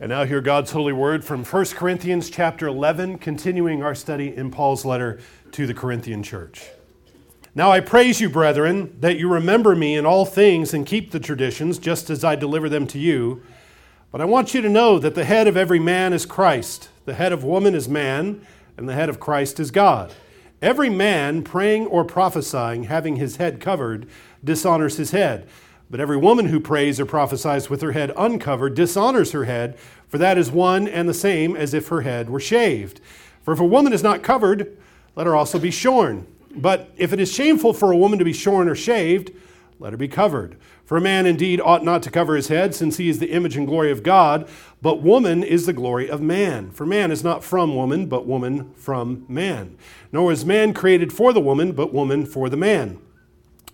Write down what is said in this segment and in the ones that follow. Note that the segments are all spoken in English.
And now hear God's holy word from 1 Corinthians chapter 11, continuing our study in Paul's letter to the Corinthian church. Now I praise you, brethren, that you remember me in all things and keep the traditions, just as I deliver them to you. But I want you to know that the head of every man is Christ, the head of woman is man, and the head of Christ is God. Every man praying or prophesying, having his head covered, dishonors his head. But every woman who prays or prophesies with her head uncovered dishonors her head, for that is one and the same as if her head were shaved. For if a woman is not covered, let her also be shorn. But if it is shameful for a woman to be shorn or shaved, let her be covered. For a man indeed ought not to cover his head, since he is the image and glory of God, but woman is the glory of man. For man is not from woman, but woman from man. Nor is man created for the woman, but woman for the man.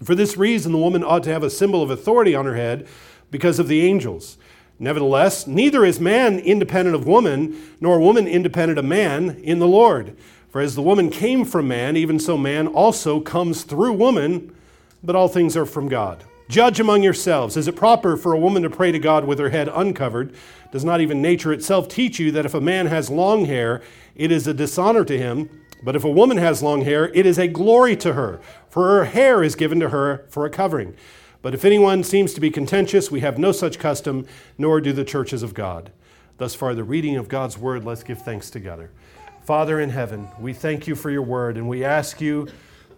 For this reason, the woman ought to have a symbol of authority on her head because of the angels. Nevertheless, neither is man independent of woman, nor woman independent of man in the Lord. For as the woman came from man, even so man also comes through woman, but all things are from God. Judge among yourselves. Is it proper for a woman to pray to God with her head uncovered? Does not even nature itself teach you that if a man has long hair, it is a dishonor to him? But if a woman has long hair, it is a glory to her, for her hair is given to her for a covering. But if anyone seems to be contentious, we have no such custom, nor do the churches of God. Thus far, the reading of God's word, let's give thanks together. Father in heaven, we thank you for your word, and we ask you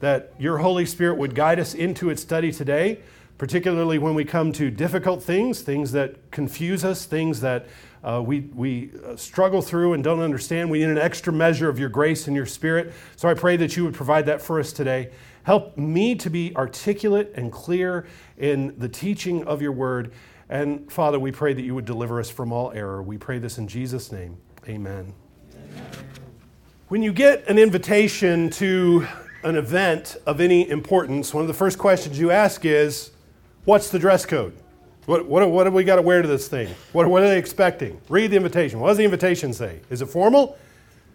that your Holy Spirit would guide us into its study today, particularly when we come to difficult things, things that confuse us, things that uh, we, we uh, struggle through and don't understand. We need an extra measure of your grace and your spirit. So I pray that you would provide that for us today. Help me to be articulate and clear in the teaching of your word. And Father, we pray that you would deliver us from all error. We pray this in Jesus' name. Amen. Amen. When you get an invitation to an event of any importance, one of the first questions you ask is, What's the dress code? What, what, what have we got to wear to this thing? What, what are they expecting? Read the invitation. What does the invitation say? Is it formal?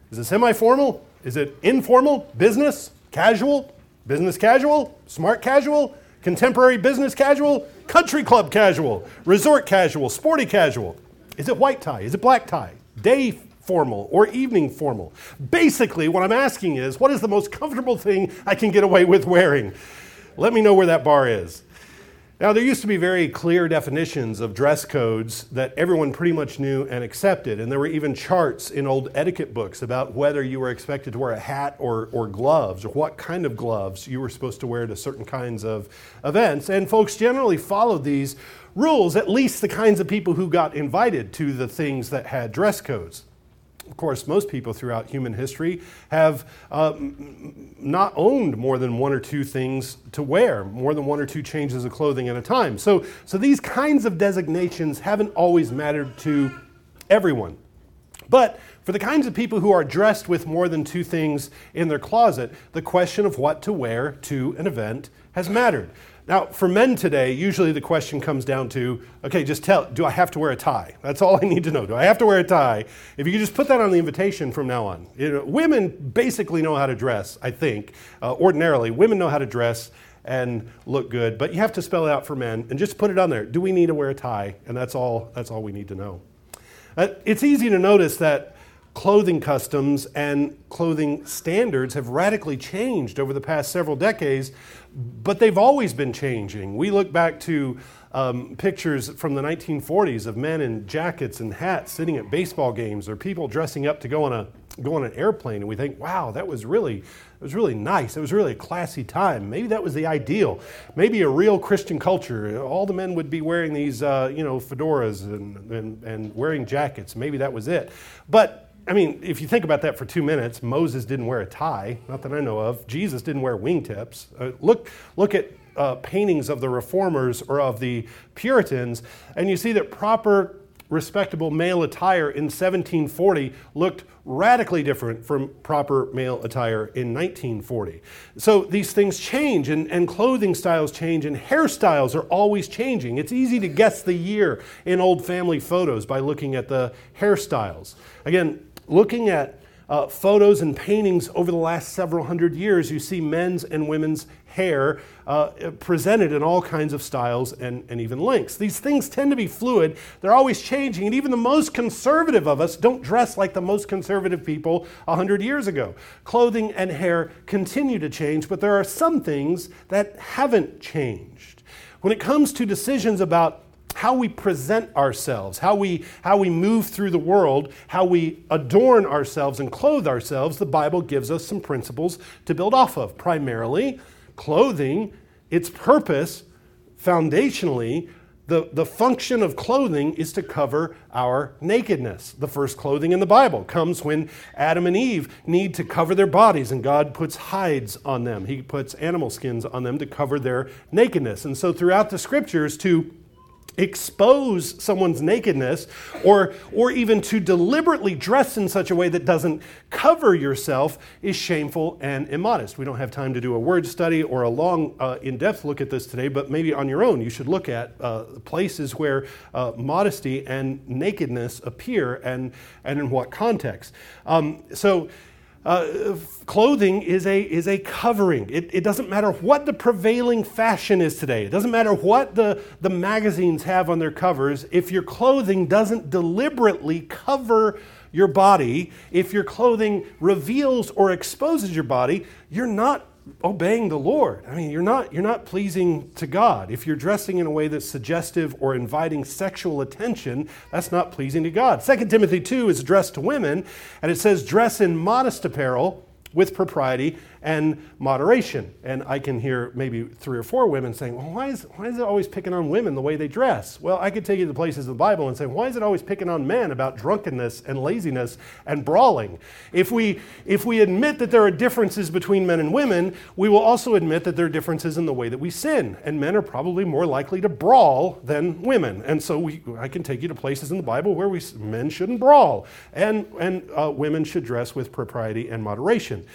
Is it semi formal? Is it informal? Business? Casual? Business casual? Smart casual? Contemporary business casual? Country club casual? Resort casual? Sporty casual? Is it white tie? Is it black tie? Day formal or evening formal? Basically, what I'm asking is what is the most comfortable thing I can get away with wearing? Let me know where that bar is. Now, there used to be very clear definitions of dress codes that everyone pretty much knew and accepted, and there were even charts in old etiquette books about whether you were expected to wear a hat or, or gloves, or what kind of gloves you were supposed to wear to certain kinds of events. And folks generally followed these rules, at least the kinds of people who got invited to the things that had dress codes of course, most people throughout human history have uh, not owned more than one or two things to wear, more than one or two changes of clothing at a time. So, so these kinds of designations haven't always mattered to everyone. But for the kinds of people who are dressed with more than two things in their closet, the question of what to wear to an event has mattered. Now, for men today, usually the question comes down to okay, just tell, do I have to wear a tie? That's all I need to know. Do I have to wear a tie? If you could just put that on the invitation from now on. You know, women basically know how to dress, I think. Uh, ordinarily, women know how to dress and look good, but you have to spell it out for men and just put it on there. Do we need to wear a tie? And that's all, that's all we need to know. Uh, it's easy to notice that clothing customs and clothing standards have radically changed over the past several decades, but they've always been changing. We look back to um, pictures from the 1940s of men in jackets and hats sitting at baseball games or people dressing up to go on a go on an airplane and we think wow that was really it was really nice. It was really a classy time. Maybe that was the ideal. Maybe a real christian culture. All the men would be wearing these uh, you know fedoras and, and, and wearing jackets. Maybe that was it. But I mean, if you think about that for two minutes, Moses didn't wear a tie, not that I know of. Jesus didn't wear wingtips. Uh, look, look at uh, paintings of the reformers or of the Puritans, and you see that proper, respectable male attire in 1740 looked radically different from proper male attire in 1940. So these things change, and, and clothing styles change, and hairstyles are always changing. It's easy to guess the year in old family photos by looking at the hairstyles. Again, looking at uh, photos and paintings over the last several hundred years, you see men's and women's hair uh, presented in all kinds of styles and, and even lengths. These things tend to be fluid, they're always changing, and even the most conservative of us don't dress like the most conservative people 100 years ago. Clothing and hair continue to change, but there are some things that haven't changed. When it comes to decisions about how we present ourselves, how we, how we move through the world, how we adorn ourselves and clothe ourselves, the Bible gives us some principles to build off of. Primarily, clothing, its purpose, foundationally, the, the function of clothing is to cover our nakedness. The first clothing in the Bible comes when Adam and Eve need to cover their bodies, and God puts hides on them. He puts animal skins on them to cover their nakedness. And so, throughout the scriptures, to expose someone's nakedness or, or even to deliberately dress in such a way that doesn't cover yourself is shameful and immodest. We don't have time to do a word study or a long, uh, in depth look at this today, but maybe on your own you should look at uh, places where uh, modesty and nakedness appear and, and in what context. Um, so, uh, clothing is a, is a covering. It, it doesn't matter what the prevailing fashion is today. It doesn't matter what the, the magazines have on their covers. If your clothing doesn't deliberately cover your body, if your clothing reveals or exposes your body, you're not obeying the Lord. I mean, you're not, you're not pleasing to God. If you're dressing in a way that's suggestive or inviting sexual attention, that's not pleasing to God. 2 Timothy 2 is addressed to women, and it says, dress in modest apparel with propriety and moderation. And I can hear maybe three or four women saying, well, why is, why is it always picking on women the way they dress? Well, I could take you to places of the Bible and say, why is it always picking on men about drunkenness and laziness and brawling? If we, if we admit that there are differences between men and women, we will also admit that there are differences in the way that we sin. And men are probably more likely to brawl than women. And so we, I can take you to places in the Bible where we, men shouldn't brawl and, and uh, women should dress with propriety and moderation.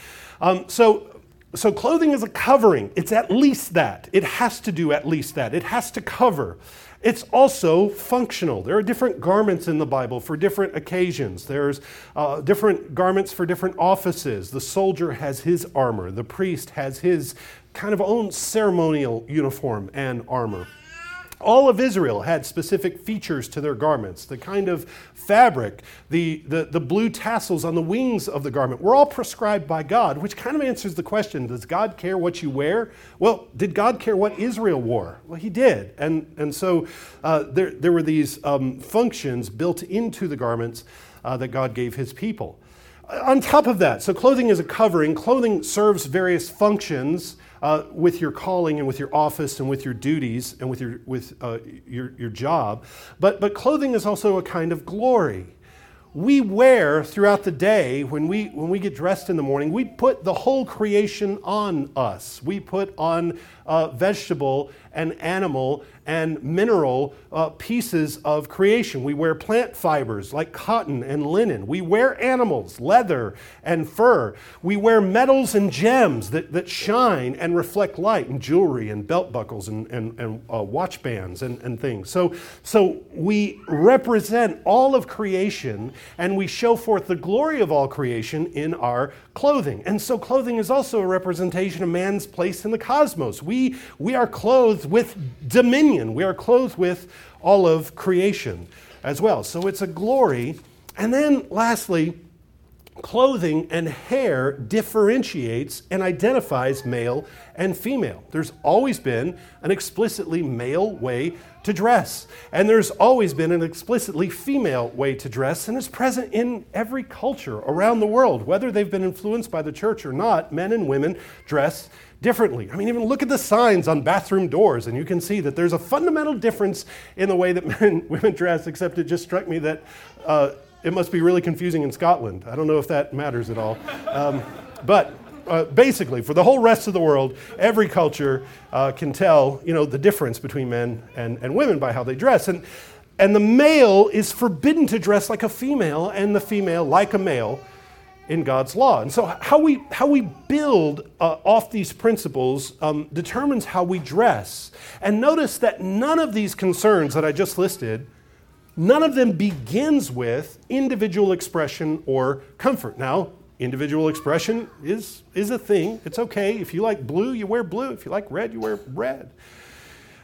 Um, so, so clothing is a covering. It's at least that. It has to do at least that. It has to cover. It's also functional. There are different garments in the Bible for different occasions. There's uh, different garments for different offices. The soldier has his armor, the priest has his kind of own ceremonial uniform and armor. All of Israel had specific features to their garments. The kind of fabric, the, the, the blue tassels on the wings of the garment were all prescribed by God, which kind of answers the question Does God care what you wear? Well, did God care what Israel wore? Well, He did. And, and so uh, there, there were these um, functions built into the garments uh, that God gave His people. On top of that, so clothing is a covering, clothing serves various functions uh, with your calling and with your office and with your duties and with your, with, uh, your, your job. But, but clothing is also a kind of glory. We wear throughout the day, when we, when we get dressed in the morning, we put the whole creation on us. We put on uh, vegetable and animal and mineral uh, pieces of creation. We wear plant fibers like cotton and linen. We wear animals, leather and fur. We wear metals and gems that, that shine and reflect light, and jewelry and belt buckles and, and, and uh, watch bands and, and things. So, so we represent all of creation and we show forth the glory of all creation in our clothing. And so clothing is also a representation of man's place in the cosmos. We, we are clothed with dominion, we are clothed with all of creation as well. So it's a glory. And then lastly, clothing and hair differentiates and identifies male and female. There's always been an explicitly male way to dress, and there's always been an explicitly female way to dress, and it's present in every culture around the world, whether they've been influenced by the church or not. Men and women dress differently. I mean, even look at the signs on bathroom doors, and you can see that there's a fundamental difference in the way that men women dress, except it just struck me that. Uh, it must be really confusing in Scotland. I don't know if that matters at all. Um, but uh, basically, for the whole rest of the world, every culture uh, can tell, you know, the difference between men and, and women by how they dress. And, and the male is forbidden to dress like a female, and the female like a male in God's law. And so, how we, how we build uh, off these principles um, determines how we dress. And notice that none of these concerns that I just listed None of them begins with individual expression or comfort. Now, individual expression is, is a thing. It's okay. If you like blue, you wear blue. If you like red, you wear red.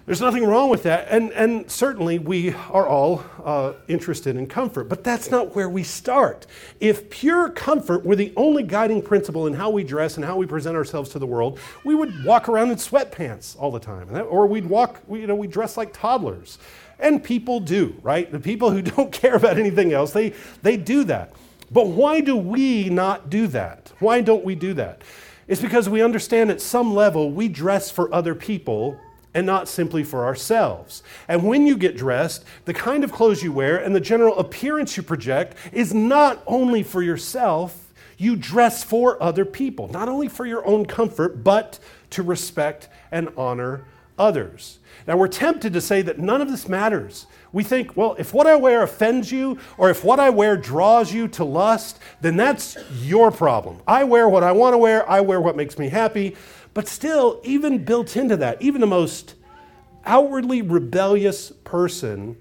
There's nothing wrong with that. And, and certainly we are all uh, interested in comfort, but that's not where we start. If pure comfort were the only guiding principle in how we dress and how we present ourselves to the world, we would walk around in sweatpants all the time. Or we'd walk, you know, we dress like toddlers. And people do, right? The people who don't care about anything else, they, they do that. But why do we not do that? Why don't we do that? It's because we understand at some level we dress for other people and not simply for ourselves. And when you get dressed, the kind of clothes you wear and the general appearance you project is not only for yourself, you dress for other people, not only for your own comfort, but to respect and honor others. Now, we're tempted to say that none of this matters. We think, well, if what I wear offends you or if what I wear draws you to lust, then that's your problem. I wear what I want to wear, I wear what makes me happy. But still, even built into that, even the most outwardly rebellious person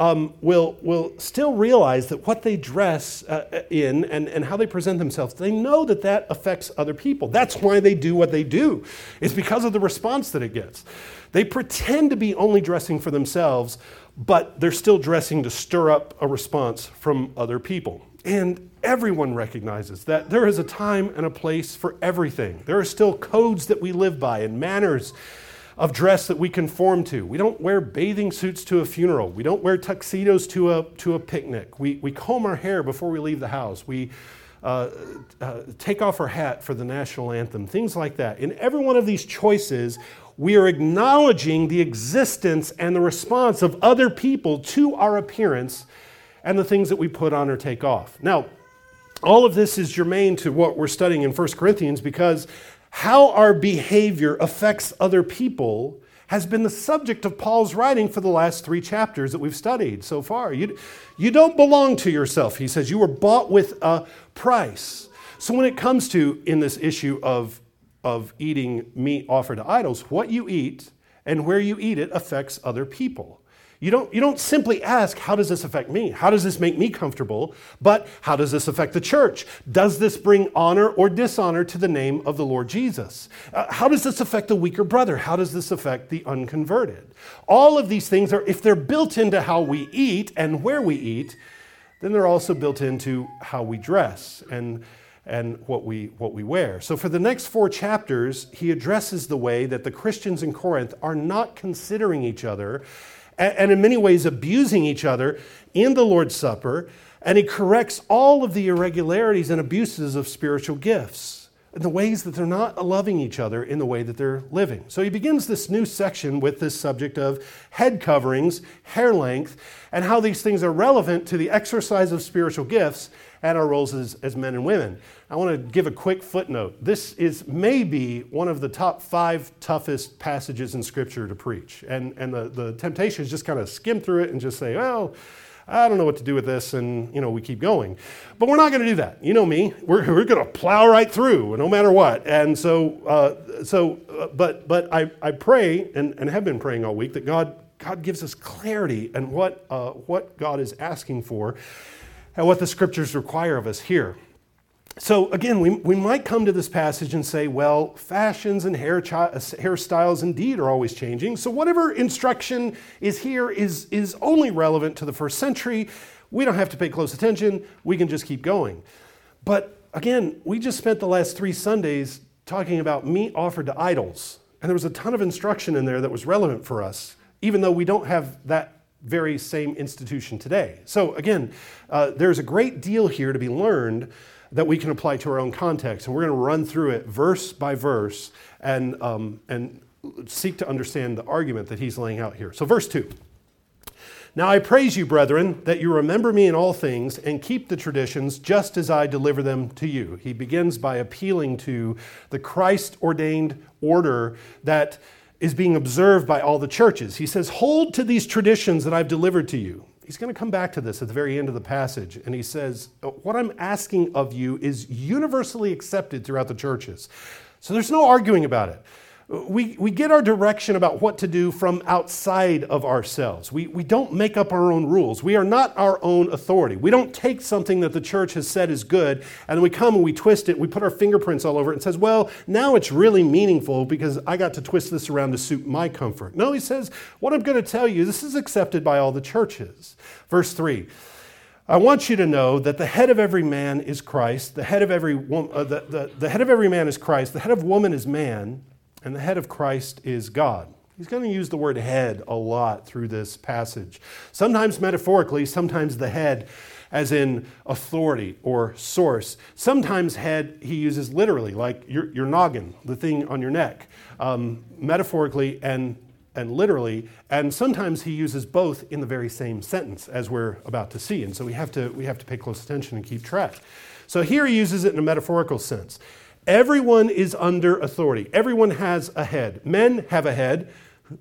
um, will, will still realize that what they dress uh, in and, and how they present themselves, they know that that affects other people. That's why they do what they do. It's because of the response that it gets. They pretend to be only dressing for themselves, but they're still dressing to stir up a response from other people. And everyone recognizes that there is a time and a place for everything. There are still codes that we live by and manners of dress that we conform to. We don't wear bathing suits to a funeral. We don't wear tuxedos to a, to a picnic. We, we comb our hair before we leave the house. We uh, uh, take off our hat for the national anthem, things like that. In every one of these choices, we are acknowledging the existence and the response of other people to our appearance and the things that we put on or take off. Now, all of this is germane to what we're studying in 1 Corinthians because how our behavior affects other people has been the subject of Paul's writing for the last three chapters that we've studied so far. You, you don't belong to yourself, he says. You were bought with a price. So when it comes to, in this issue of, of eating meat offered to idols, what you eat and where you eat it affects other people. You don't, you don't simply ask, how does this affect me? How does this make me comfortable? But how does this affect the church? Does this bring honor or dishonor to the name of the Lord Jesus? Uh, how does this affect the weaker brother? How does this affect the unconverted? All of these things are, if they're built into how we eat and where we eat, then they're also built into how we dress and, and what, we, what we wear. So, for the next four chapters, he addresses the way that the Christians in Corinth are not considering each other and in many ways abusing each other in the Lord's Supper. And he corrects all of the irregularities and abuses of spiritual gifts the ways that they're not loving each other in the way that they're living. So he begins this new section with this subject of head coverings, hair length, and how these things are relevant to the exercise of spiritual gifts and our roles as, as men and women. I want to give a quick footnote. This is maybe one of the top five toughest passages in Scripture to preach. And, and the, the temptation is just kind of skim through it and just say, well, I don't know what to do with this, and you know, we keep going. But we're not going to do that. You know me. We're, we're going to plow right through, no matter what. And so, uh, so uh, but, but I, I pray and, and have been praying all week that God, God gives us clarity and what, uh, what God is asking for and what the scriptures require of us here. So, again, we, we might come to this passage and say, well, fashions and hair chi- hairstyles indeed are always changing. So, whatever instruction is here is, is only relevant to the first century. We don't have to pay close attention. We can just keep going. But again, we just spent the last three Sundays talking about meat offered to idols. And there was a ton of instruction in there that was relevant for us, even though we don't have that very same institution today. So, again, uh, there's a great deal here to be learned that we can apply to our own context. And we're going to run through it verse by verse and, um, and seek to understand the argument that he's laying out here. So, verse 2. Now I praise you, brethren, that you remember me in all things and keep the traditions just as I deliver them to you. He begins by appealing to the Christ ordained order that is being observed by all the churches. He says, Hold to these traditions that I've delivered to you. He's going to come back to this at the very end of the passage, and he says, What I'm asking of you is universally accepted throughout the churches. So there's no arguing about it. We, we get our direction about what to do from outside of ourselves. We, we don't make up our own rules. We are not our own authority. We don't take something that the church has said is good and we come and we twist it, we put our fingerprints all over it and says, well, now it's really meaningful because I got to twist this around to suit my comfort. No, he says, what I'm going to tell you, this is accepted by all the churches. Verse 3. I want you to know that the head of every man is Christ. The head of every uh, the, the, the head of every man is Christ. The head of woman is man and the head of Christ is God. He's going to use the word head a lot through this passage. Sometimes metaphorically, sometimes the head as in authority or source. Sometimes head he uses literally, like your, your noggin, the thing on your neck, um, metaphorically and, and literally. And sometimes he uses both in the very same sentence, as we're about to see. And so we have to, we have to pay close attention and keep track. So here he uses it in a metaphorical sense. Everyone is under authority. Everyone has a head. Men have a head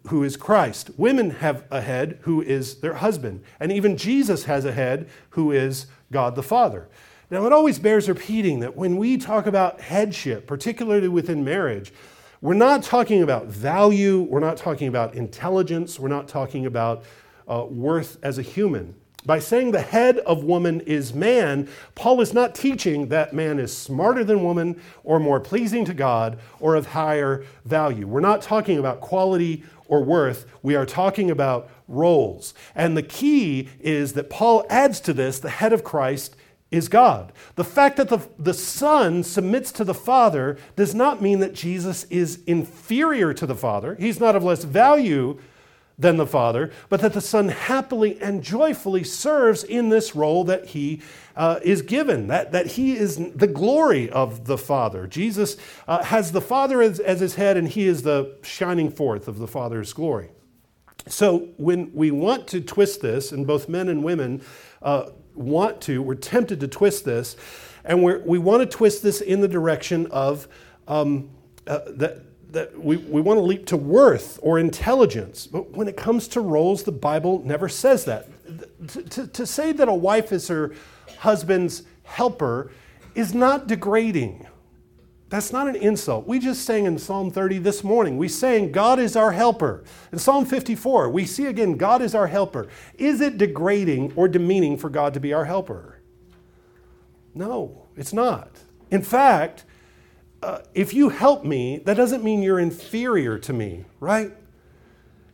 who is Christ. Women have a head who is their husband. And even Jesus has a head who is God the Father. Now, it always bears repeating that when we talk about headship, particularly within marriage, we're not talking about value, we're not talking about intelligence, we're not talking about uh, worth as a human. By saying the head of woman is man, Paul is not teaching that man is smarter than woman or more pleasing to God or of higher value. We're not talking about quality or worth. We are talking about roles. And the key is that Paul adds to this the head of Christ is God. The fact that the, the Son submits to the Father does not mean that Jesus is inferior to the Father. He's not of less value than the Father, but that the Son happily and joyfully serves in this role that he uh, is given, that, that he is the glory of the Father. Jesus uh, has the Father as, as his head, and he is the shining forth of the Father's glory. So when we want to twist this, and both men and women uh, want to, we're tempted to twist this, and we we want to twist this in the direction of um, uh, that that we, we want to leap to worth or intelligence. But when it comes to roles, the Bible never says that. To, to, to, say that a wife is her husband's helper is not degrading. That's not an insult. We just sang in Psalm 30 this morning. We sang, God is our helper. In Psalm 54, we see again, God is our helper. Is it degrading or demeaning for God to be our helper? No, it's not. In fact, uh, if you help me, that doesn't mean you're inferior to me, right?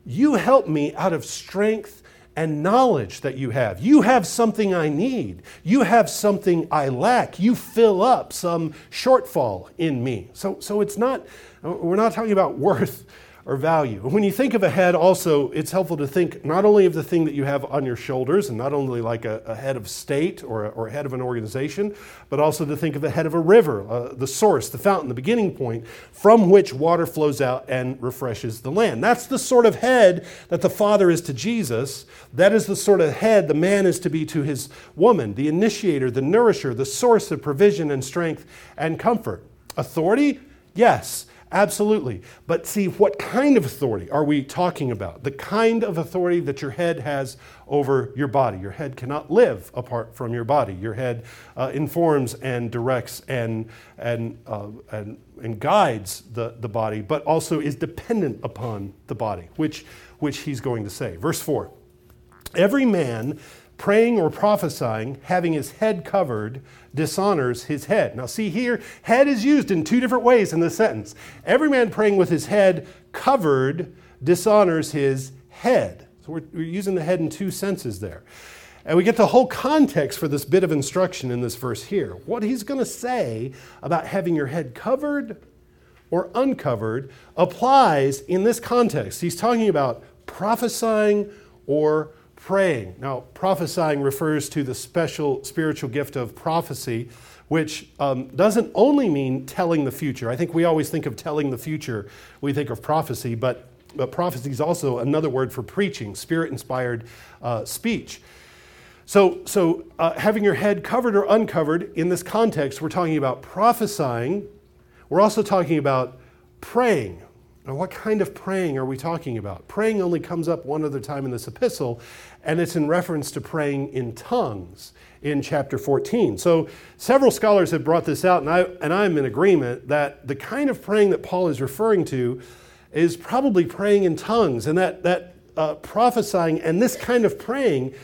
You help me out of strength and knowledge that you have. You have something I need. You have something I lack. You fill up some shortfall in me. So, so it's not, we're not talking about worth or value. When you think of a head, also, it's helpful to think not only of the thing that you have on your shoulders, and not only like a, a head of state or a, or a head of an organization, but also to think of the head of a river, uh, the source, the fountain, the beginning point from which water flows out and refreshes the land. That's the sort of head that the Father is to Jesus. That is the sort of head the man is to be to his woman, the initiator, the nourisher, the source of provision and strength and comfort. Authority? Yes. Absolutely. But see, what kind of authority are we talking about? The kind of authority that your head has over your body. Your head cannot live apart from your body. Your head uh, informs and directs and, and, uh, and, and guides the, the body, but also is dependent upon the body, which, which he's going to say. Verse 4 Every man praying or prophesying, having his head covered, dishonors his head. Now, see here, head is used in two different ways in this sentence. Every man praying with his head covered dishonors his head. So we're, we're using the head in two senses there. And we get the whole context for this bit of instruction in this verse here. What he's going to say about having your head covered or uncovered applies in this context. He's talking about prophesying or praying. Now, prophesying refers to the special spiritual gift of prophecy, which um, doesn't only mean telling the future. I think we always think of telling the future, we think of prophecy, but, but prophecy is also another word for preaching, spirit inspired uh, speech. So, so uh, having your head covered or uncovered in this context, we're talking about prophesying. We're also talking about praying. Now, what kind of praying are we talking about? Praying only comes up one other time in this epistle, and it's in reference to praying in tongues in chapter 14. So, several scholars have brought this out, and, I, and I'm in agreement that the kind of praying that Paul is referring to is probably praying in tongues. And that, that uh, prophesying and this kind of praying,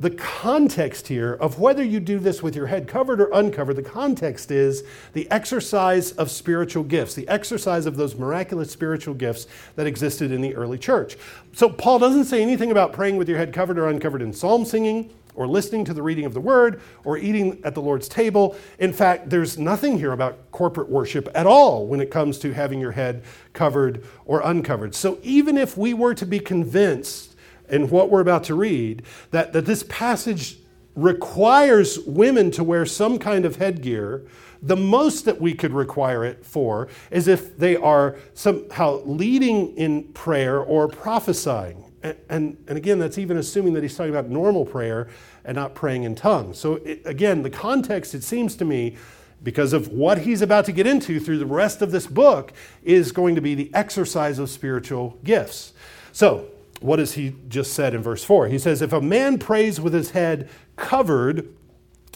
the context here of whether you do this with your head covered or uncovered, the context is the exercise of spiritual gifts, the exercise of those miraculous spiritual gifts that existed in the early church. So Paul doesn't say anything about praying with your head covered or uncovered in psalm singing or listening to the reading of the word or eating at the Lord's table. In fact, there's nothing here about corporate worship at all when it comes to having your head covered or uncovered. So even if we were to be convinced in what we're about to read that, that this passage requires women to wear some kind of headgear, the most that we could require it for is if they are somehow leading in prayer or prophesying. And, and, and, again, that's even assuming that he's talking about normal prayer and not praying in tongues. So, it, again, the context, it seems to me, because of what he's about to get into through the rest of this book, is going to be the exercise of spiritual gifts. So, what does he just said in verse 4? He says, If a man prays with his head covered,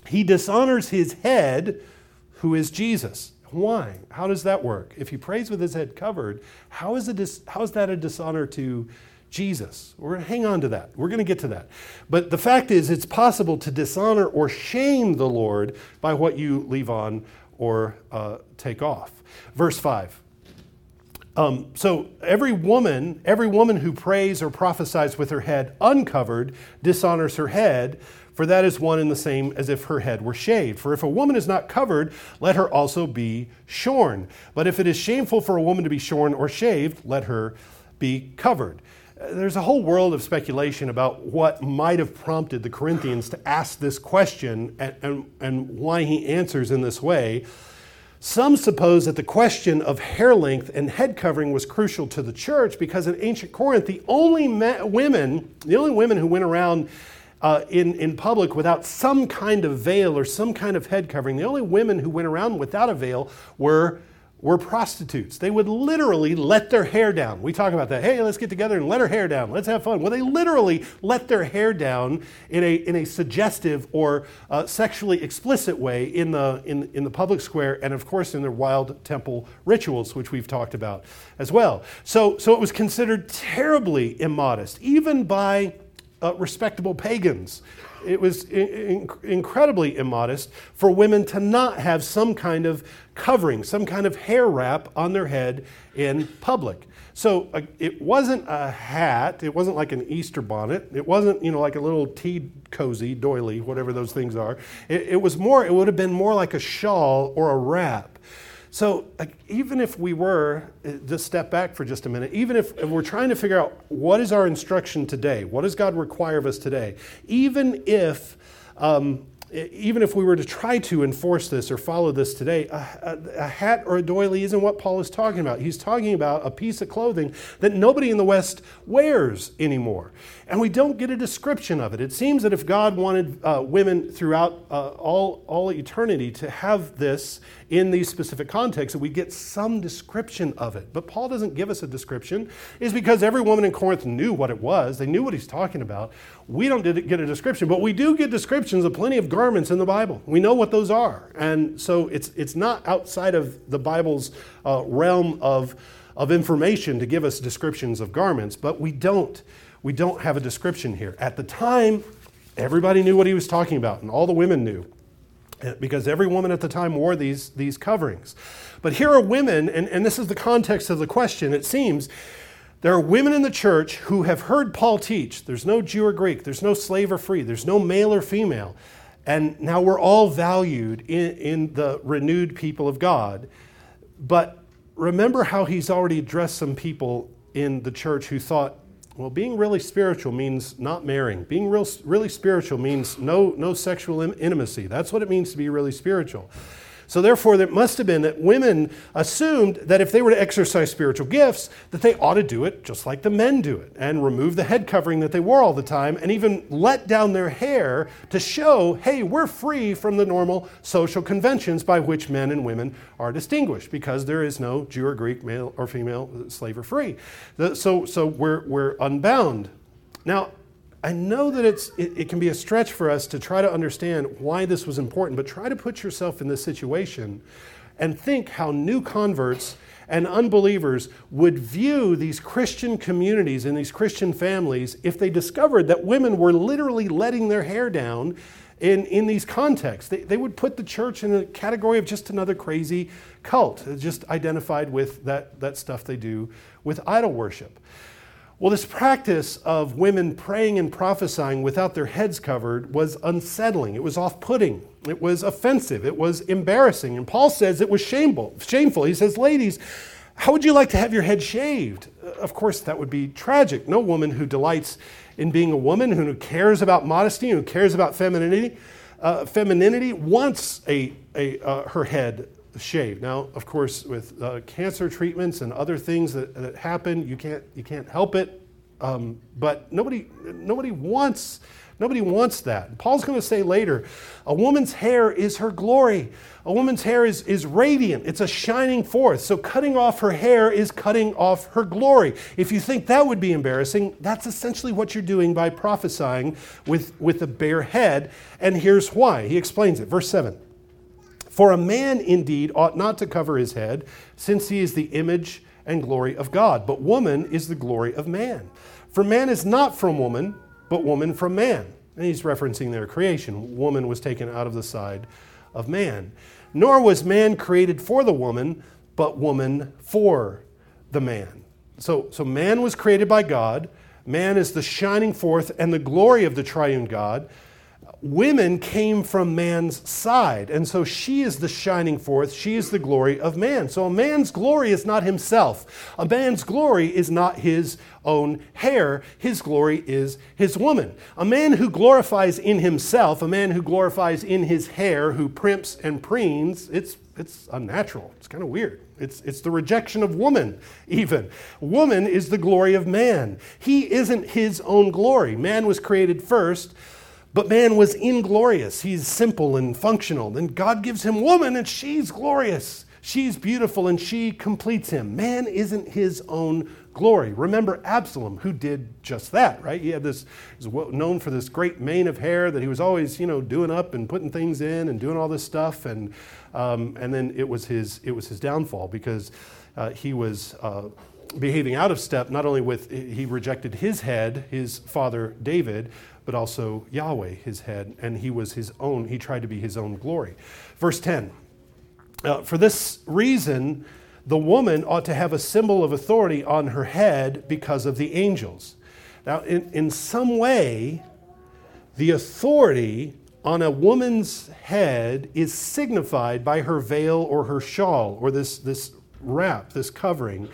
he dishonors his head, who is Jesus. Why? How does that work? If he prays with his head covered, how is, it, how is that a dishonor to Jesus. We're going to hang on to that. We're going to get to that. But the fact is, it's possible to dishonor or shame the Lord by what you leave on or uh, take off. Verse 5. Um, so every woman, every woman who prays or prophesies with her head uncovered dishonors her head, for that is one and the same as if her head were shaved. For if a woman is not covered, let her also be shorn. But if it is shameful for a woman to be shorn or shaved, let her be covered there's a whole world of speculation about what might have prompted the Corinthians to ask this question and, and, and why he answers in this way. Some suppose that the question of hair length and head covering was crucial to the church because in ancient Corinth, the only women, the only women who went around uh, in, in public without some kind of veil or some kind of head covering, the only women who went around without a veil were were prostitutes. They would literally let their hair down. We talk about that. Hey, let's get together and let our hair down. Let's have fun. Well, they literally let their hair down in a, in a suggestive or uh, sexually explicit way in the, in, in the public square and, of course, in their wild temple rituals, which we've talked about as well. So, so it was considered terribly immodest, even by uh, respectable pagans it was in, incredibly immodest for women to not have some kind of covering, some kind of hair wrap on their head in public. So uh, it wasn't a hat. It wasn't like an Easter bonnet. It wasn't, you know, like a little tea cozy, doily, whatever those things are. It, it was more. It would have been more like a shawl or a wrap. So, like, even if we were, uh, just step back for just a minute, even if, if we're trying to figure out what is our instruction today, what does God require of us today, even if um, even if we were to try to enforce this or follow this today, a, a, a, hat or a doily isn't what Paul is talking about. He's talking about a piece of clothing that nobody in the West wears anymore. And we don't get a description of it. It seems that if God wanted uh, women throughout uh, all, all eternity to have this in these specific contexts, that we get some description of it. But Paul doesn't give us a description, is because every woman in Corinth knew what it was. They knew what he's talking about. We don't get a description, but we do get descriptions of plenty of garments in the Bible. We know what those are. And so it's, it's not outside of the Bible's uh, realm of, of information to give us descriptions of garments, but we don't we don't have a description here. At the time, everybody knew what he was talking about, and all the women knew because every woman at the time wore these, these coverings. But here are women, and, and this is the context of the question, it seems. There are women in the church who have heard Paul teach there's no Jew or Greek, there's no slave or free, there's no male or female. And now we're all valued in, in the renewed people of God. But remember how he's already addressed some people in the church who thought well, being really spiritual means not marrying. Being real, really spiritual means no, no sexual intimacy. That's what it means to be really spiritual. So therefore, it must have been that women assumed that if they were to exercise spiritual gifts, that they ought to do it just like the men do it, and remove the head covering that they wore all the time, and even let down their hair to show, hey, we're free from the normal social conventions by which men and women are distinguished, because there is no Jew or Greek, male or female, slave or free. So, so we're, we're unbound. Now, I know that it's, it, it, can be a stretch for us to try to understand why this was important, but try to put yourself in this situation and think how new converts and unbelievers would view these Christian communities and these Christian families if they discovered that women were literally letting their hair down in, in these contexts. They, they would put the church in a category of just another crazy cult, just identified with that, that stuff they do with idol worship. Well, this practice of women praying and prophesying without their heads covered was unsettling. It was off putting. It was offensive. It was embarrassing. And Paul says it was shameful. shameful. He says, Ladies, how would you like to have your head shaved? Of course, that would be tragic. No woman who delights in being a woman, who cares about modesty, who cares about femininity, uh, femininity wants a, a, uh, her head shaved. Now, of course, with uh, cancer treatments and other things that, that, happen, you can't, you can't help it. Um, but nobody, nobody wants Nobody wants that. Paul's going to say later a woman's hair is her glory. A woman's hair is, is radiant, it's a shining forth. So, cutting off her hair is cutting off her glory. If you think that would be embarrassing, that's essentially what you're doing by prophesying with, with a bare head. And here's why. He explains it. Verse 7 For a man indeed ought not to cover his head, since he is the image and glory of God, but woman is the glory of man. For man is not from woman but woman from man. And he's referencing their creation. Woman was taken out of the side of man. Nor was man created for the woman, but woman for the man. So, so man was created by God. Man is the shining forth and the glory of the triune God women came from man's side. And so she is the shining forth, she is the glory of man. So a man's glory is not himself, a man's glory is not his own hair, his glory is his woman. A man who glorifies in himself, a man who glorifies in his hair, who primps and preens, it's it's unnatural. It's kind of weird. It's, it's the rejection of woman, even. Woman is the glory of man. He isn't his own glory. Man was created first, but man was inglorious. He's simple and functional. Then God gives him woman, and she's glorious. She's beautiful, and she completes him. Man isn't his own glory. Remember Absalom, who did just that, right? He had this, he's known for this great mane of hair that he was always, you know, doing up and putting things in and doing all this stuff. And, um, and then it was his, it was his downfall because uh, he was. Uh, behaving out of step not only with he rejected his head his father david but also Yahweh, his head, and he was his own, he tried to be his own glory. Verse 10 uh, For this reason, the woman ought to have a symbol of authority on her head because of the angels. Now, in, in some way, the authority on a woman's head is signified by her veil or her shawl or this, this wrap, this covering,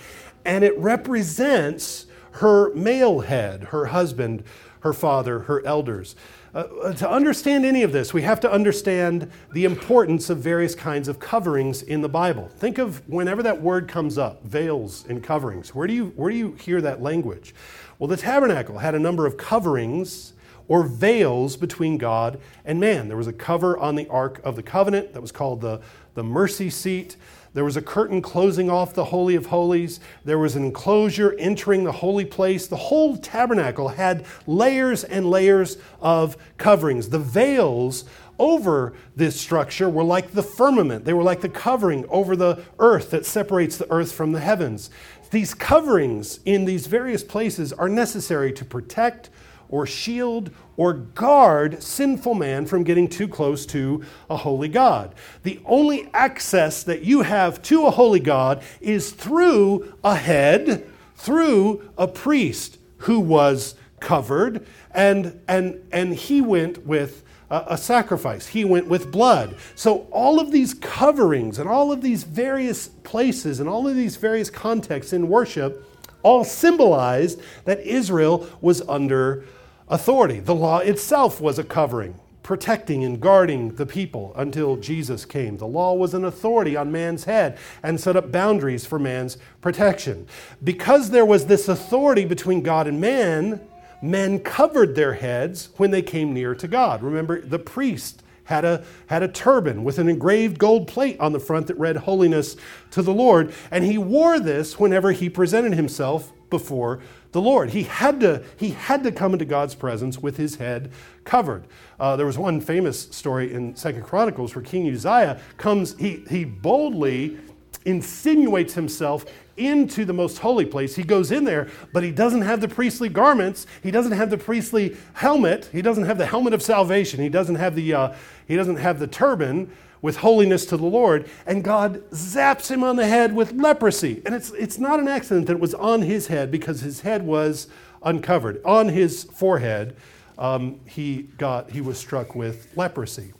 and it represents her male head, her husband her father, her elders. Uh, uh, to understand any of this, we have to understand the importance of various kinds of coverings in the Bible. Think of whenever that word comes up, veils and coverings. Where do you, where do you hear that language? Well, the tabernacle had a number of coverings or veils between God and man. There was a cover on the Ark of the Covenant that was called the, the mercy seat. There was a curtain closing off the Holy of Holies. There was an enclosure entering the holy place. The whole tabernacle had layers and layers of coverings. The veils over this structure were like the firmament, they were like the covering over the earth that separates the earth from the heavens. These coverings in these various places are necessary to protect or shield or guard sinful man from getting too close to a holy God. The only access that you have to a holy God is through a head, through a priest who was covered, and, and, and he went with a, sacrifice. He went with blood. So, all of these coverings and all of these various places and all of these various contexts in worship all symbolized that Israel was under authority. The law itself was a covering, protecting and guarding the people until Jesus came. The law was an authority on man's head and set up boundaries for man's protection. Because there was this authority between God and man, men covered their heads when they came near to God. Remember, the priest had a, had a turban with an engraved gold plate on the front that read holiness to the Lord, and he wore this whenever he presented himself before the Lord. He had to, he had to come into God's presence with his head covered. Uh, there was one famous story in Second Chronicles where King Uzziah comes, he, he boldly insinuates himself into the most holy place. He goes in there, but he doesn't have the priestly garments. He doesn't have the priestly helmet. He doesn't have the helmet of salvation. He doesn't have the, uh, he doesn't have the turban with holiness to the Lord. And God zaps him on the head with leprosy. And it's, it's not an accident that it was on his head because his head was uncovered. On his forehead, um, he, got, he was struck with leprosy.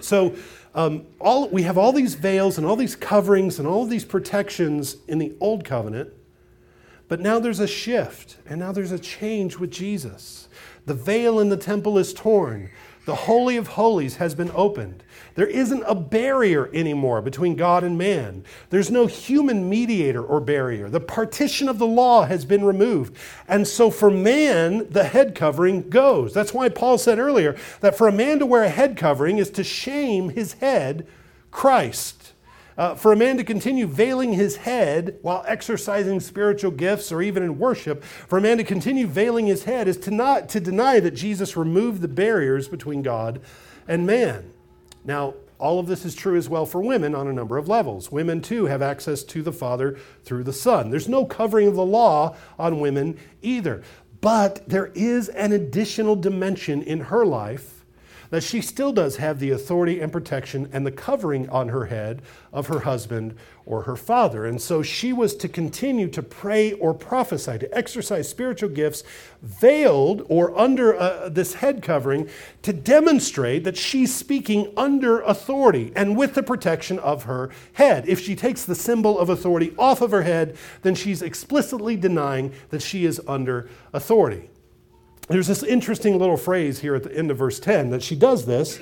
So um, all, we have all these veils and all these coverings and all these protections in the old covenant, but now there's a shift and now there's a change with Jesus. The veil in the temple is torn. The Holy of Holies has been opened. There isn't a barrier anymore between God and man. There's no human mediator or barrier. The partition of the law has been removed. And so for man, the head covering goes. That's why Paul said earlier that for a man to wear a head covering is to shame his head, Christ. Uh, for a man to continue veiling his head while exercising spiritual gifts or even in worship, for a man to continue veiling his head is to not to deny that Jesus removed the barriers between God and man. Now, all of this is true as well for women on a number of levels. Women, too, have access to the Father through the Son. There's no covering of the law on women either. But there is an additional dimension in her life that she still does have the authority and protection and the covering on her head of her husband or her father. And so she was to continue to pray or prophesy, to exercise spiritual gifts, veiled or under uh, this head covering, to demonstrate that she's speaking under authority and with the protection of her head. If she takes the symbol of authority off of her head, then she's explicitly denying that she is under authority. There's this interesting little phrase here at the end of verse 10 that she does this.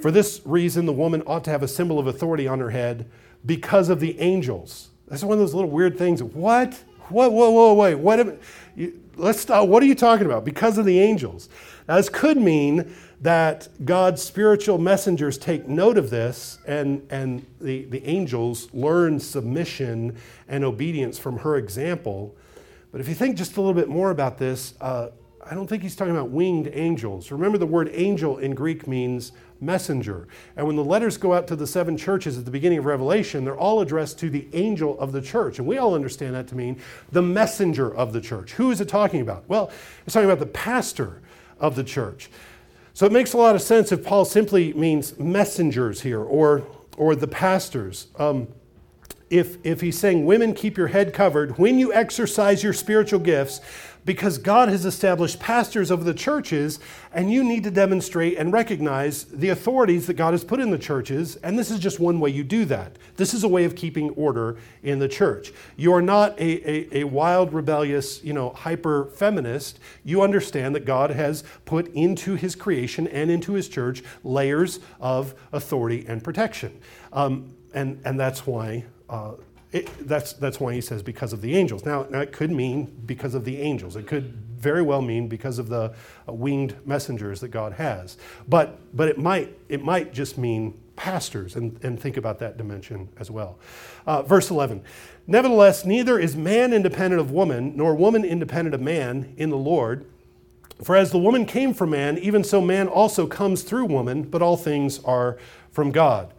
For this reason, the woman ought to have a symbol of authority on her head because of the angels. That's one of those little weird things. What? What? Whoa, whoa, wait. What? You, let's stop. What are you talking about? Because of the angels. Now, this could mean that God's spiritual messengers take note of this and, and the, the angels learn submission and obedience from her example. But if you think just a little bit more about this, uh, I don't think he's talking about winged angels. Remember, the word angel in Greek means messenger. And when the letters go out to the seven churches at the beginning of Revelation, they're all addressed to the angel of the church. And we all understand that to mean the messenger of the church. Who is it talking about? Well, it's talking about the pastor of the church. So it makes a lot of sense if Paul simply means messengers here or, or the pastors. Um, if, if he's saying, Women, keep your head covered when you exercise your spiritual gifts, because God has established pastors of the churches, and you need to demonstrate and recognize the authorities that God has put in the churches. And this is just one way you do that. This is a way of keeping order in the church. You are not a, a, a wild, rebellious, you know, hyper feminist. You understand that God has put into his creation and into his church layers of authority and protection. Um, and, and that's why. Uh, it, that's, that's why he says because of the angels. Now, now, it could mean because of the angels. It could very well mean because of the uh, winged messengers that God has. But, but it, might, it might just mean pastors, and, and think about that dimension as well. Uh, verse 11 Nevertheless, neither is man independent of woman, nor woman independent of man in the Lord. For as the woman came from man, even so man also comes through woman, but all things are from God.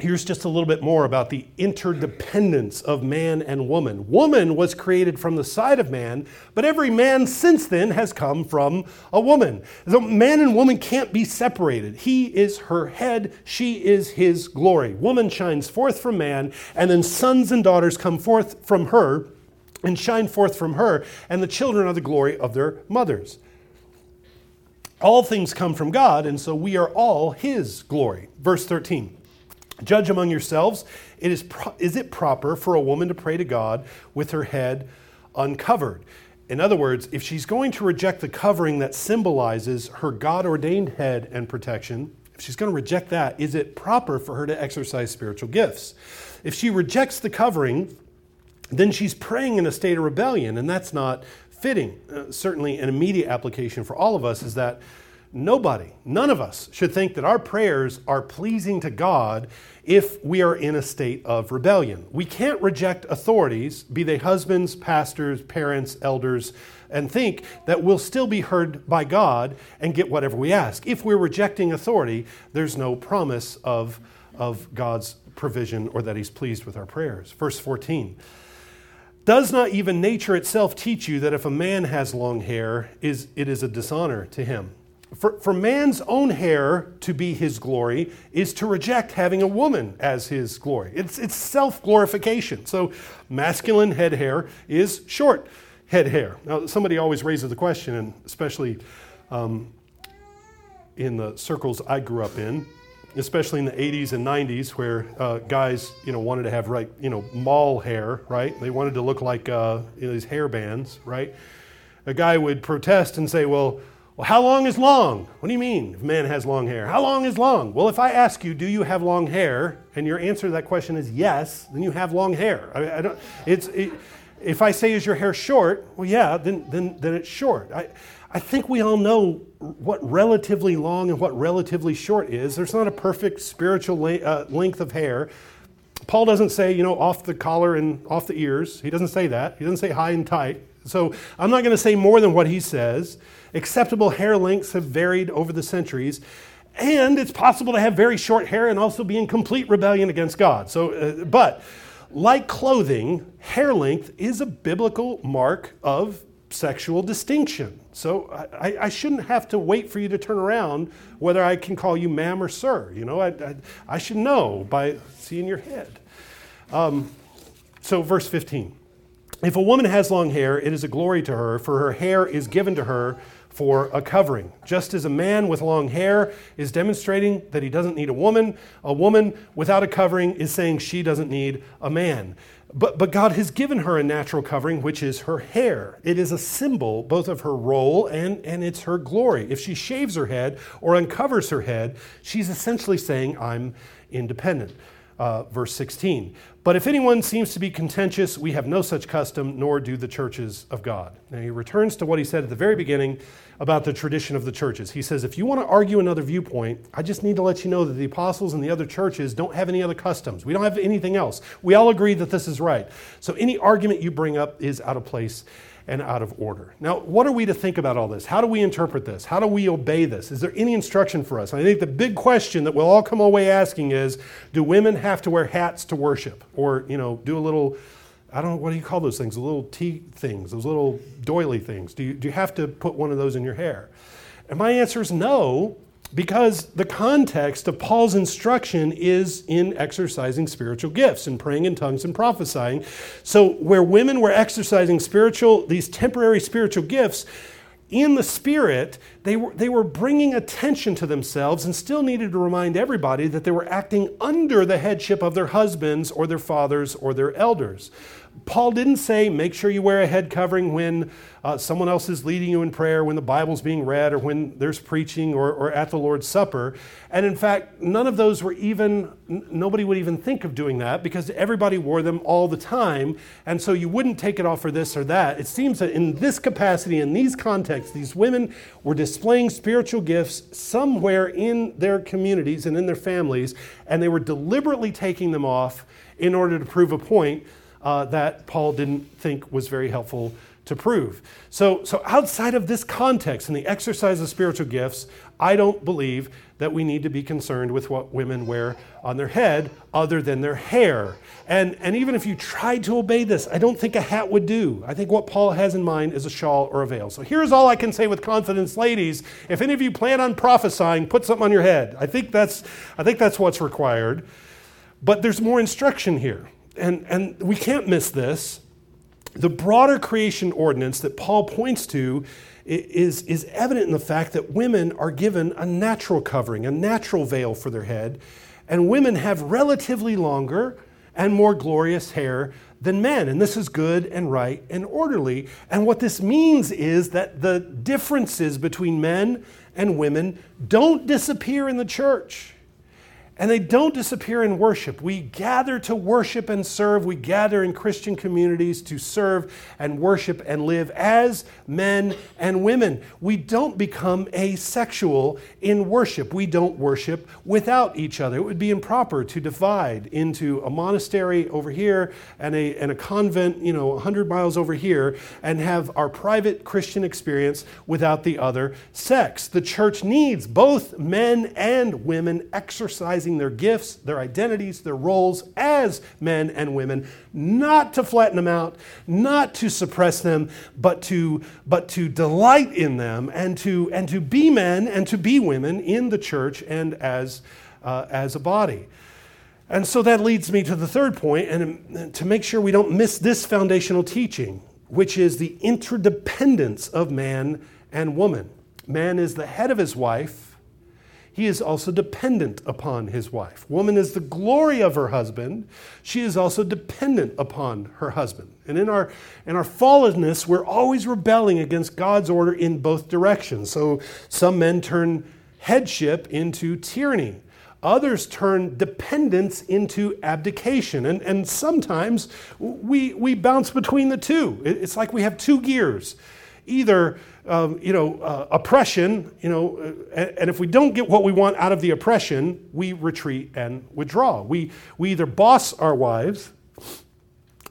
Here's just a little bit more about the interdependence of man and woman. Woman was created from the side of man, but every man since then has come from a woman. So man and woman can't be separated. He is her head, she is his glory. Woman shines forth from man, and then sons and daughters come forth from her and shine forth from her, and the children are the glory of their mothers. All things come from God, and so we are all his glory. Verse 13. Judge among yourselves. It is, pro- is it proper for a woman to pray to God with her head uncovered? In other words, if she's going to reject the covering that symbolizes her God ordained head and protection, if she's going to reject that, is it proper for her to exercise spiritual gifts? If she rejects the covering, then she's praying in a state of rebellion, and that's not fitting. Uh, certainly, an immediate application for all of us is that nobody, none of us should think that our prayers are pleasing to God if we are in a state of rebellion. We can't reject authorities, be they husbands, pastors, parents, elders, and think that we'll still be heard by God and get whatever we ask. If we're rejecting authority, there's no promise of, of God's provision or that He's pleased with our prayers. Verse 14. Does not even nature itself teach you that if a man has long hair, is, it is a dishonor to him? For, for man's own hair to be his glory is to reject having a woman as his glory. It's, it's self glorification. So, masculine head hair is short head hair. Now, somebody always raises the question, and especially um, in the circles I grew up in, especially in the 80s and 90s, where uh, guys, you know, wanted to have right, you know, mall hair, right? They wanted to look like uh, you know, these hair bands, right? A guy would protest and say, "Well, well, how long is long? What do you mean if a man has long hair? How long is long? Well, if I ask you, do you have long hair, and your answer to that question is yes, then you have long hair. I, I don't. It's. It, if I say, is your hair short? Well, yeah, then, then, then it's short. I, I think we all know what relatively long and what relatively short is. There's not a perfect spiritual la- uh, length of hair. Paul doesn't say, you know, off the collar and off the ears. He doesn't say that. He doesn't say high and tight. So I'm not going to say more than what he says. Acceptable hair lengths have varied over the centuries. And it's possible to have very short hair and also be in complete rebellion against God. So, uh, but like clothing, hair length is a biblical mark of sexual distinction. So I, I, shouldn't have to wait for you to turn around whether I can call you ma'am or sir. You know, I, I, I should know by seeing your head. Um, so, verse 15. If a woman has long hair, it is a glory to her, for her hair is given to her for a covering. Just as a man with long hair is demonstrating that he doesn't need a woman, a woman without a covering is saying she doesn't need a man. But, but God has given her a natural covering, which is her hair. It is a symbol both of her role and, and it's her glory. If she shaves her head or uncovers her head, she's essentially saying, I'm independent. Uh, verse 16. But if anyone seems to be contentious, we have no such custom, nor do the churches of God. Now he returns to what he said at the very beginning about the tradition of the churches. He says, if you want to argue another viewpoint, I just need to let you know that the apostles and the other churches don't have any other customs. We don't have anything else. We all agree that this is right. So any argument you bring up is out of place and out of order. Now, what are we to think about all this? How do we interpret this? How do we obey this? Is there any instruction for us? And I think the big question that we'll all come away asking is do women have to wear hats to worship? Or, you know, do a little I don't know, what do you call those things? The little tea things, those little doily things. Do you, do you have to put one of those in your hair? And my answer is no, because the context of Paul's instruction is in exercising spiritual gifts and praying in tongues and prophesying. So, where women were exercising spiritual, these temporary spiritual gifts, in the spirit, they were, they were bringing attention to themselves and still needed to remind everybody that they were acting under the headship of their husbands or their fathers or their elders. Paul didn't say, make sure you wear a head covering when uh, someone else is leading you in prayer, when the Bible's being read, or when there's preaching, or, or at the Lord's Supper. And in fact, none of those were even, n- nobody would even think of doing that because everybody wore them all the time. And so you wouldn't take it off for this or that. It seems that in this capacity, in these contexts, these women were displaying spiritual gifts somewhere in their communities and in their families, and they were deliberately taking them off in order to prove a point uh, that Paul didn't think was very helpful to prove. So, so outside of this context and the exercise of spiritual gifts, I don't believe that we need to be concerned with what women wear on their head other than their hair. And, and even if you tried to obey this, I don't think a hat would do. I think what Paul has in mind is a shawl or a veil. So here's all I can say with confidence, ladies. If any of you plan on prophesying, put something on your head. I think that's, I think that's what's required. But there's more instruction here and, and we can't miss this. The broader creation ordinance that Paul points to is, is evident in the fact that women are given a natural covering, a natural veil for their head, and women have relatively longer and more glorious hair than men. And this is good and right and orderly. And what this means is that the differences between men and women don't disappear in the church. And they don't disappear in worship. We gather to worship and serve. We gather in Christian communities to serve and worship and live as men and women. We don't become asexual in worship. We don't worship without each other. It would be improper to divide into a monastery over here and a, and a convent, you know, 100 miles over here and have our private Christian experience without the other sex. The church needs both men and women exercising their gifts, their identities, their roles as men and women, not to flatten them out, not to suppress them, but to, but to delight in them and to, and to be men and to be women in the church and as, uh, as a body. And so that leads me to the third point, and to make sure we don't miss this foundational teaching, which is the interdependence of man and woman. Man is the head of his wife, he is also dependent upon his wife. Woman is the glory of her husband. She is also dependent upon her husband. And in our, in our fallenness, we're always rebelling against God's order in both directions. So some men turn headship into tyranny. Others turn dependence into abdication. And, and sometimes we, we bounce between the two. It's like we have two gears. Either um, you know, uh, oppression, you know, uh, and if we don't get what we want out of the oppression, we retreat and withdraw. We, we either boss our wives,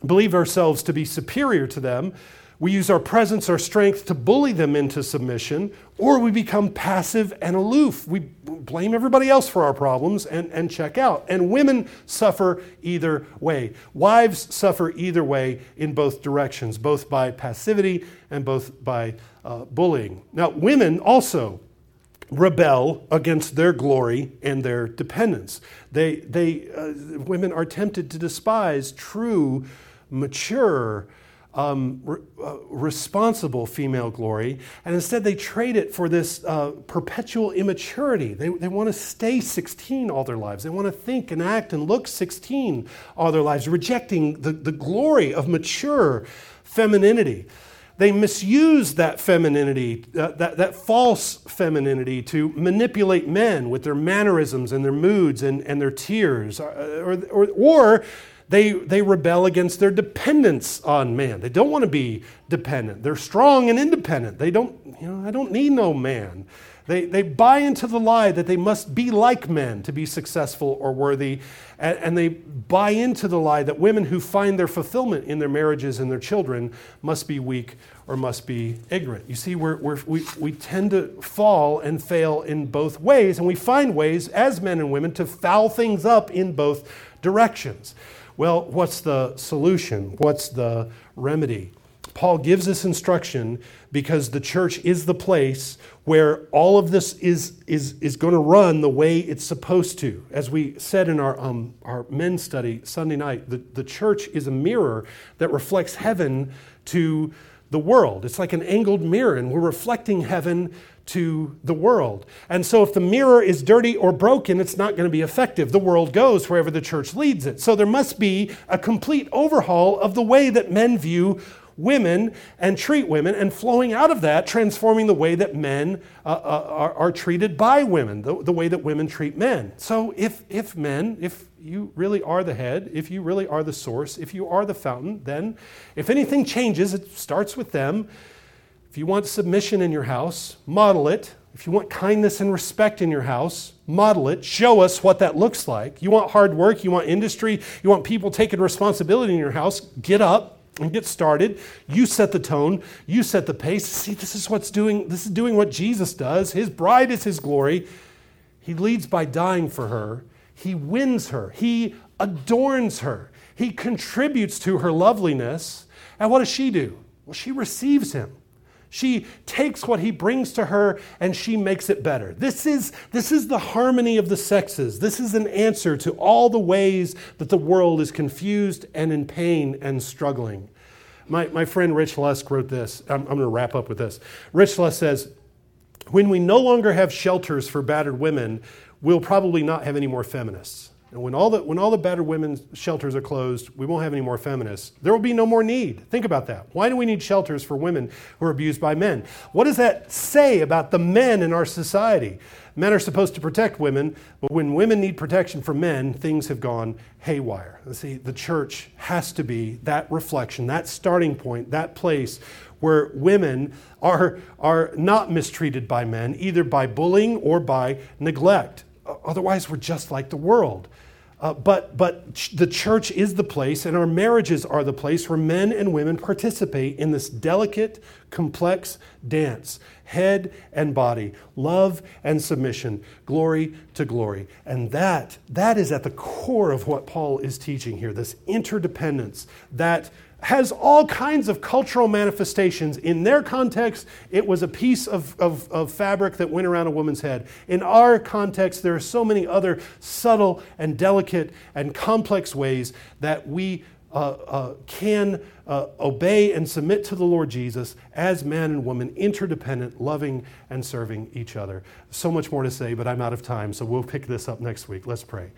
believe ourselves to be superior to them, we use our presence, our strength to bully them into submission, or we become passive and aloof. We blame everybody else for our problems and, and check out. And women suffer either way. Wives suffer either way in both directions, both by passivity and both by uh, bullying. Now, women also rebel against their glory and their dependence. They, they, uh, women are tempted to despise true, mature, um, re- uh, responsible female glory, and instead they trade it for this uh, perpetual immaturity. They, they want to stay 16 all their lives. They want to think and act and look 16 all their lives, rejecting the, the glory of mature femininity they misuse that femininity, uh, that, that false femininity, to manipulate men with their mannerisms and their moods and, and their tears. Uh, or, or, or they, they rebel against their dependence on man. They don't want to be dependent. They're strong and independent. They don't, you know, I don't need no man. They, they buy into the lie that they must be like men to be successful or worthy. And, and, they buy into the lie that women who find their fulfillment in their marriages and their children must be weak or must be ignorant. You see, we're, we're, we, we tend to fall and fail in both ways, and we find ways as men and women to foul things up in both directions. Well, what's the solution? What's the remedy? Paul gives this instruction because the church is the place where all of this is, is, is going to run the way it's supposed to. As we said in our, um, our men's study Sunday night, the, the church is a mirror that reflects heaven to the world. It's like an angled mirror, and we're reflecting heaven to the world. And so, if the mirror is dirty or broken, it's not going to be effective. The world goes wherever the church leads it. So, there must be a complete overhaul of the way that men view women and treat women, and flowing out of that, transforming the way that men uh, uh, are, are, treated by women, the, the way that women treat men. So, if, if men, if you really are the head, if you really are the source, if you are the fountain, then if anything changes, it starts with them. If you want submission in your house, model it. If you want kindness and respect in your house, model it. Show us what that looks like. You want hard work, you want industry, you want people taking responsibility in your house, get up and get started. You set the tone, you set the pace. See, this is what's doing, this is doing what Jesus does. His bride is his glory. He leads by dying for her. He wins her. He adorns her. He contributes to her loveliness. And what does she do? Well, she receives him. She takes what he brings to her and she makes it better. This is, this is the harmony of the sexes. This is an answer to all the ways that the world is confused and in pain and struggling. My, my friend Rich Lusk wrote this. I'm, I'm going to wrap up with this. Rich Lusk says, When we no longer have shelters for battered women, we'll probably not have any more feminists. And when all the, when all the battered women's shelters are closed, we won't have any more feminists. There will be no more need. Think about that. Why do we need shelters for women who are abused by men? What does that say about the men in our society? Men are supposed to protect women, but when women need protection from men, things have gone haywire. See, the church has to be that reflection, that starting point, that place where women are, are not mistreated by men, either by bullying or by neglect. Otherwise, we're just like the world. Uh, but, but the church is the place, and our marriages are the place where men and women participate in this delicate, complex dance head and body, love and submission, glory to glory. And that, that is at the core of what Paul is teaching here this interdependence that has all kinds of cultural manifestations. In their context, it was a piece of, of, of, fabric that went around a woman's head. In our context, there are so many other subtle and delicate and complex ways that we uh, uh, can uh, obey and submit to the Lord Jesus as man and woman, interdependent, loving, and serving each other. So much more to say, but I'm out of time, so we'll pick this up next week. Let's pray.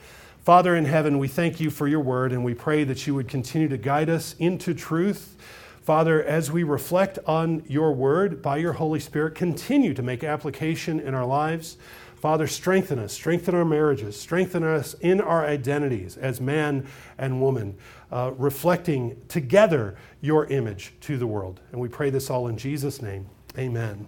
Father in heaven, we thank you for your word and we pray that you would continue to guide us into truth. Father, as we reflect on your word by your Holy Spirit, continue to make application in our lives. Father, strengthen us, strengthen our marriages, strengthen us in our identities as man and woman, uh, reflecting together your image to the world. And we pray this all in Jesus' name. Amen.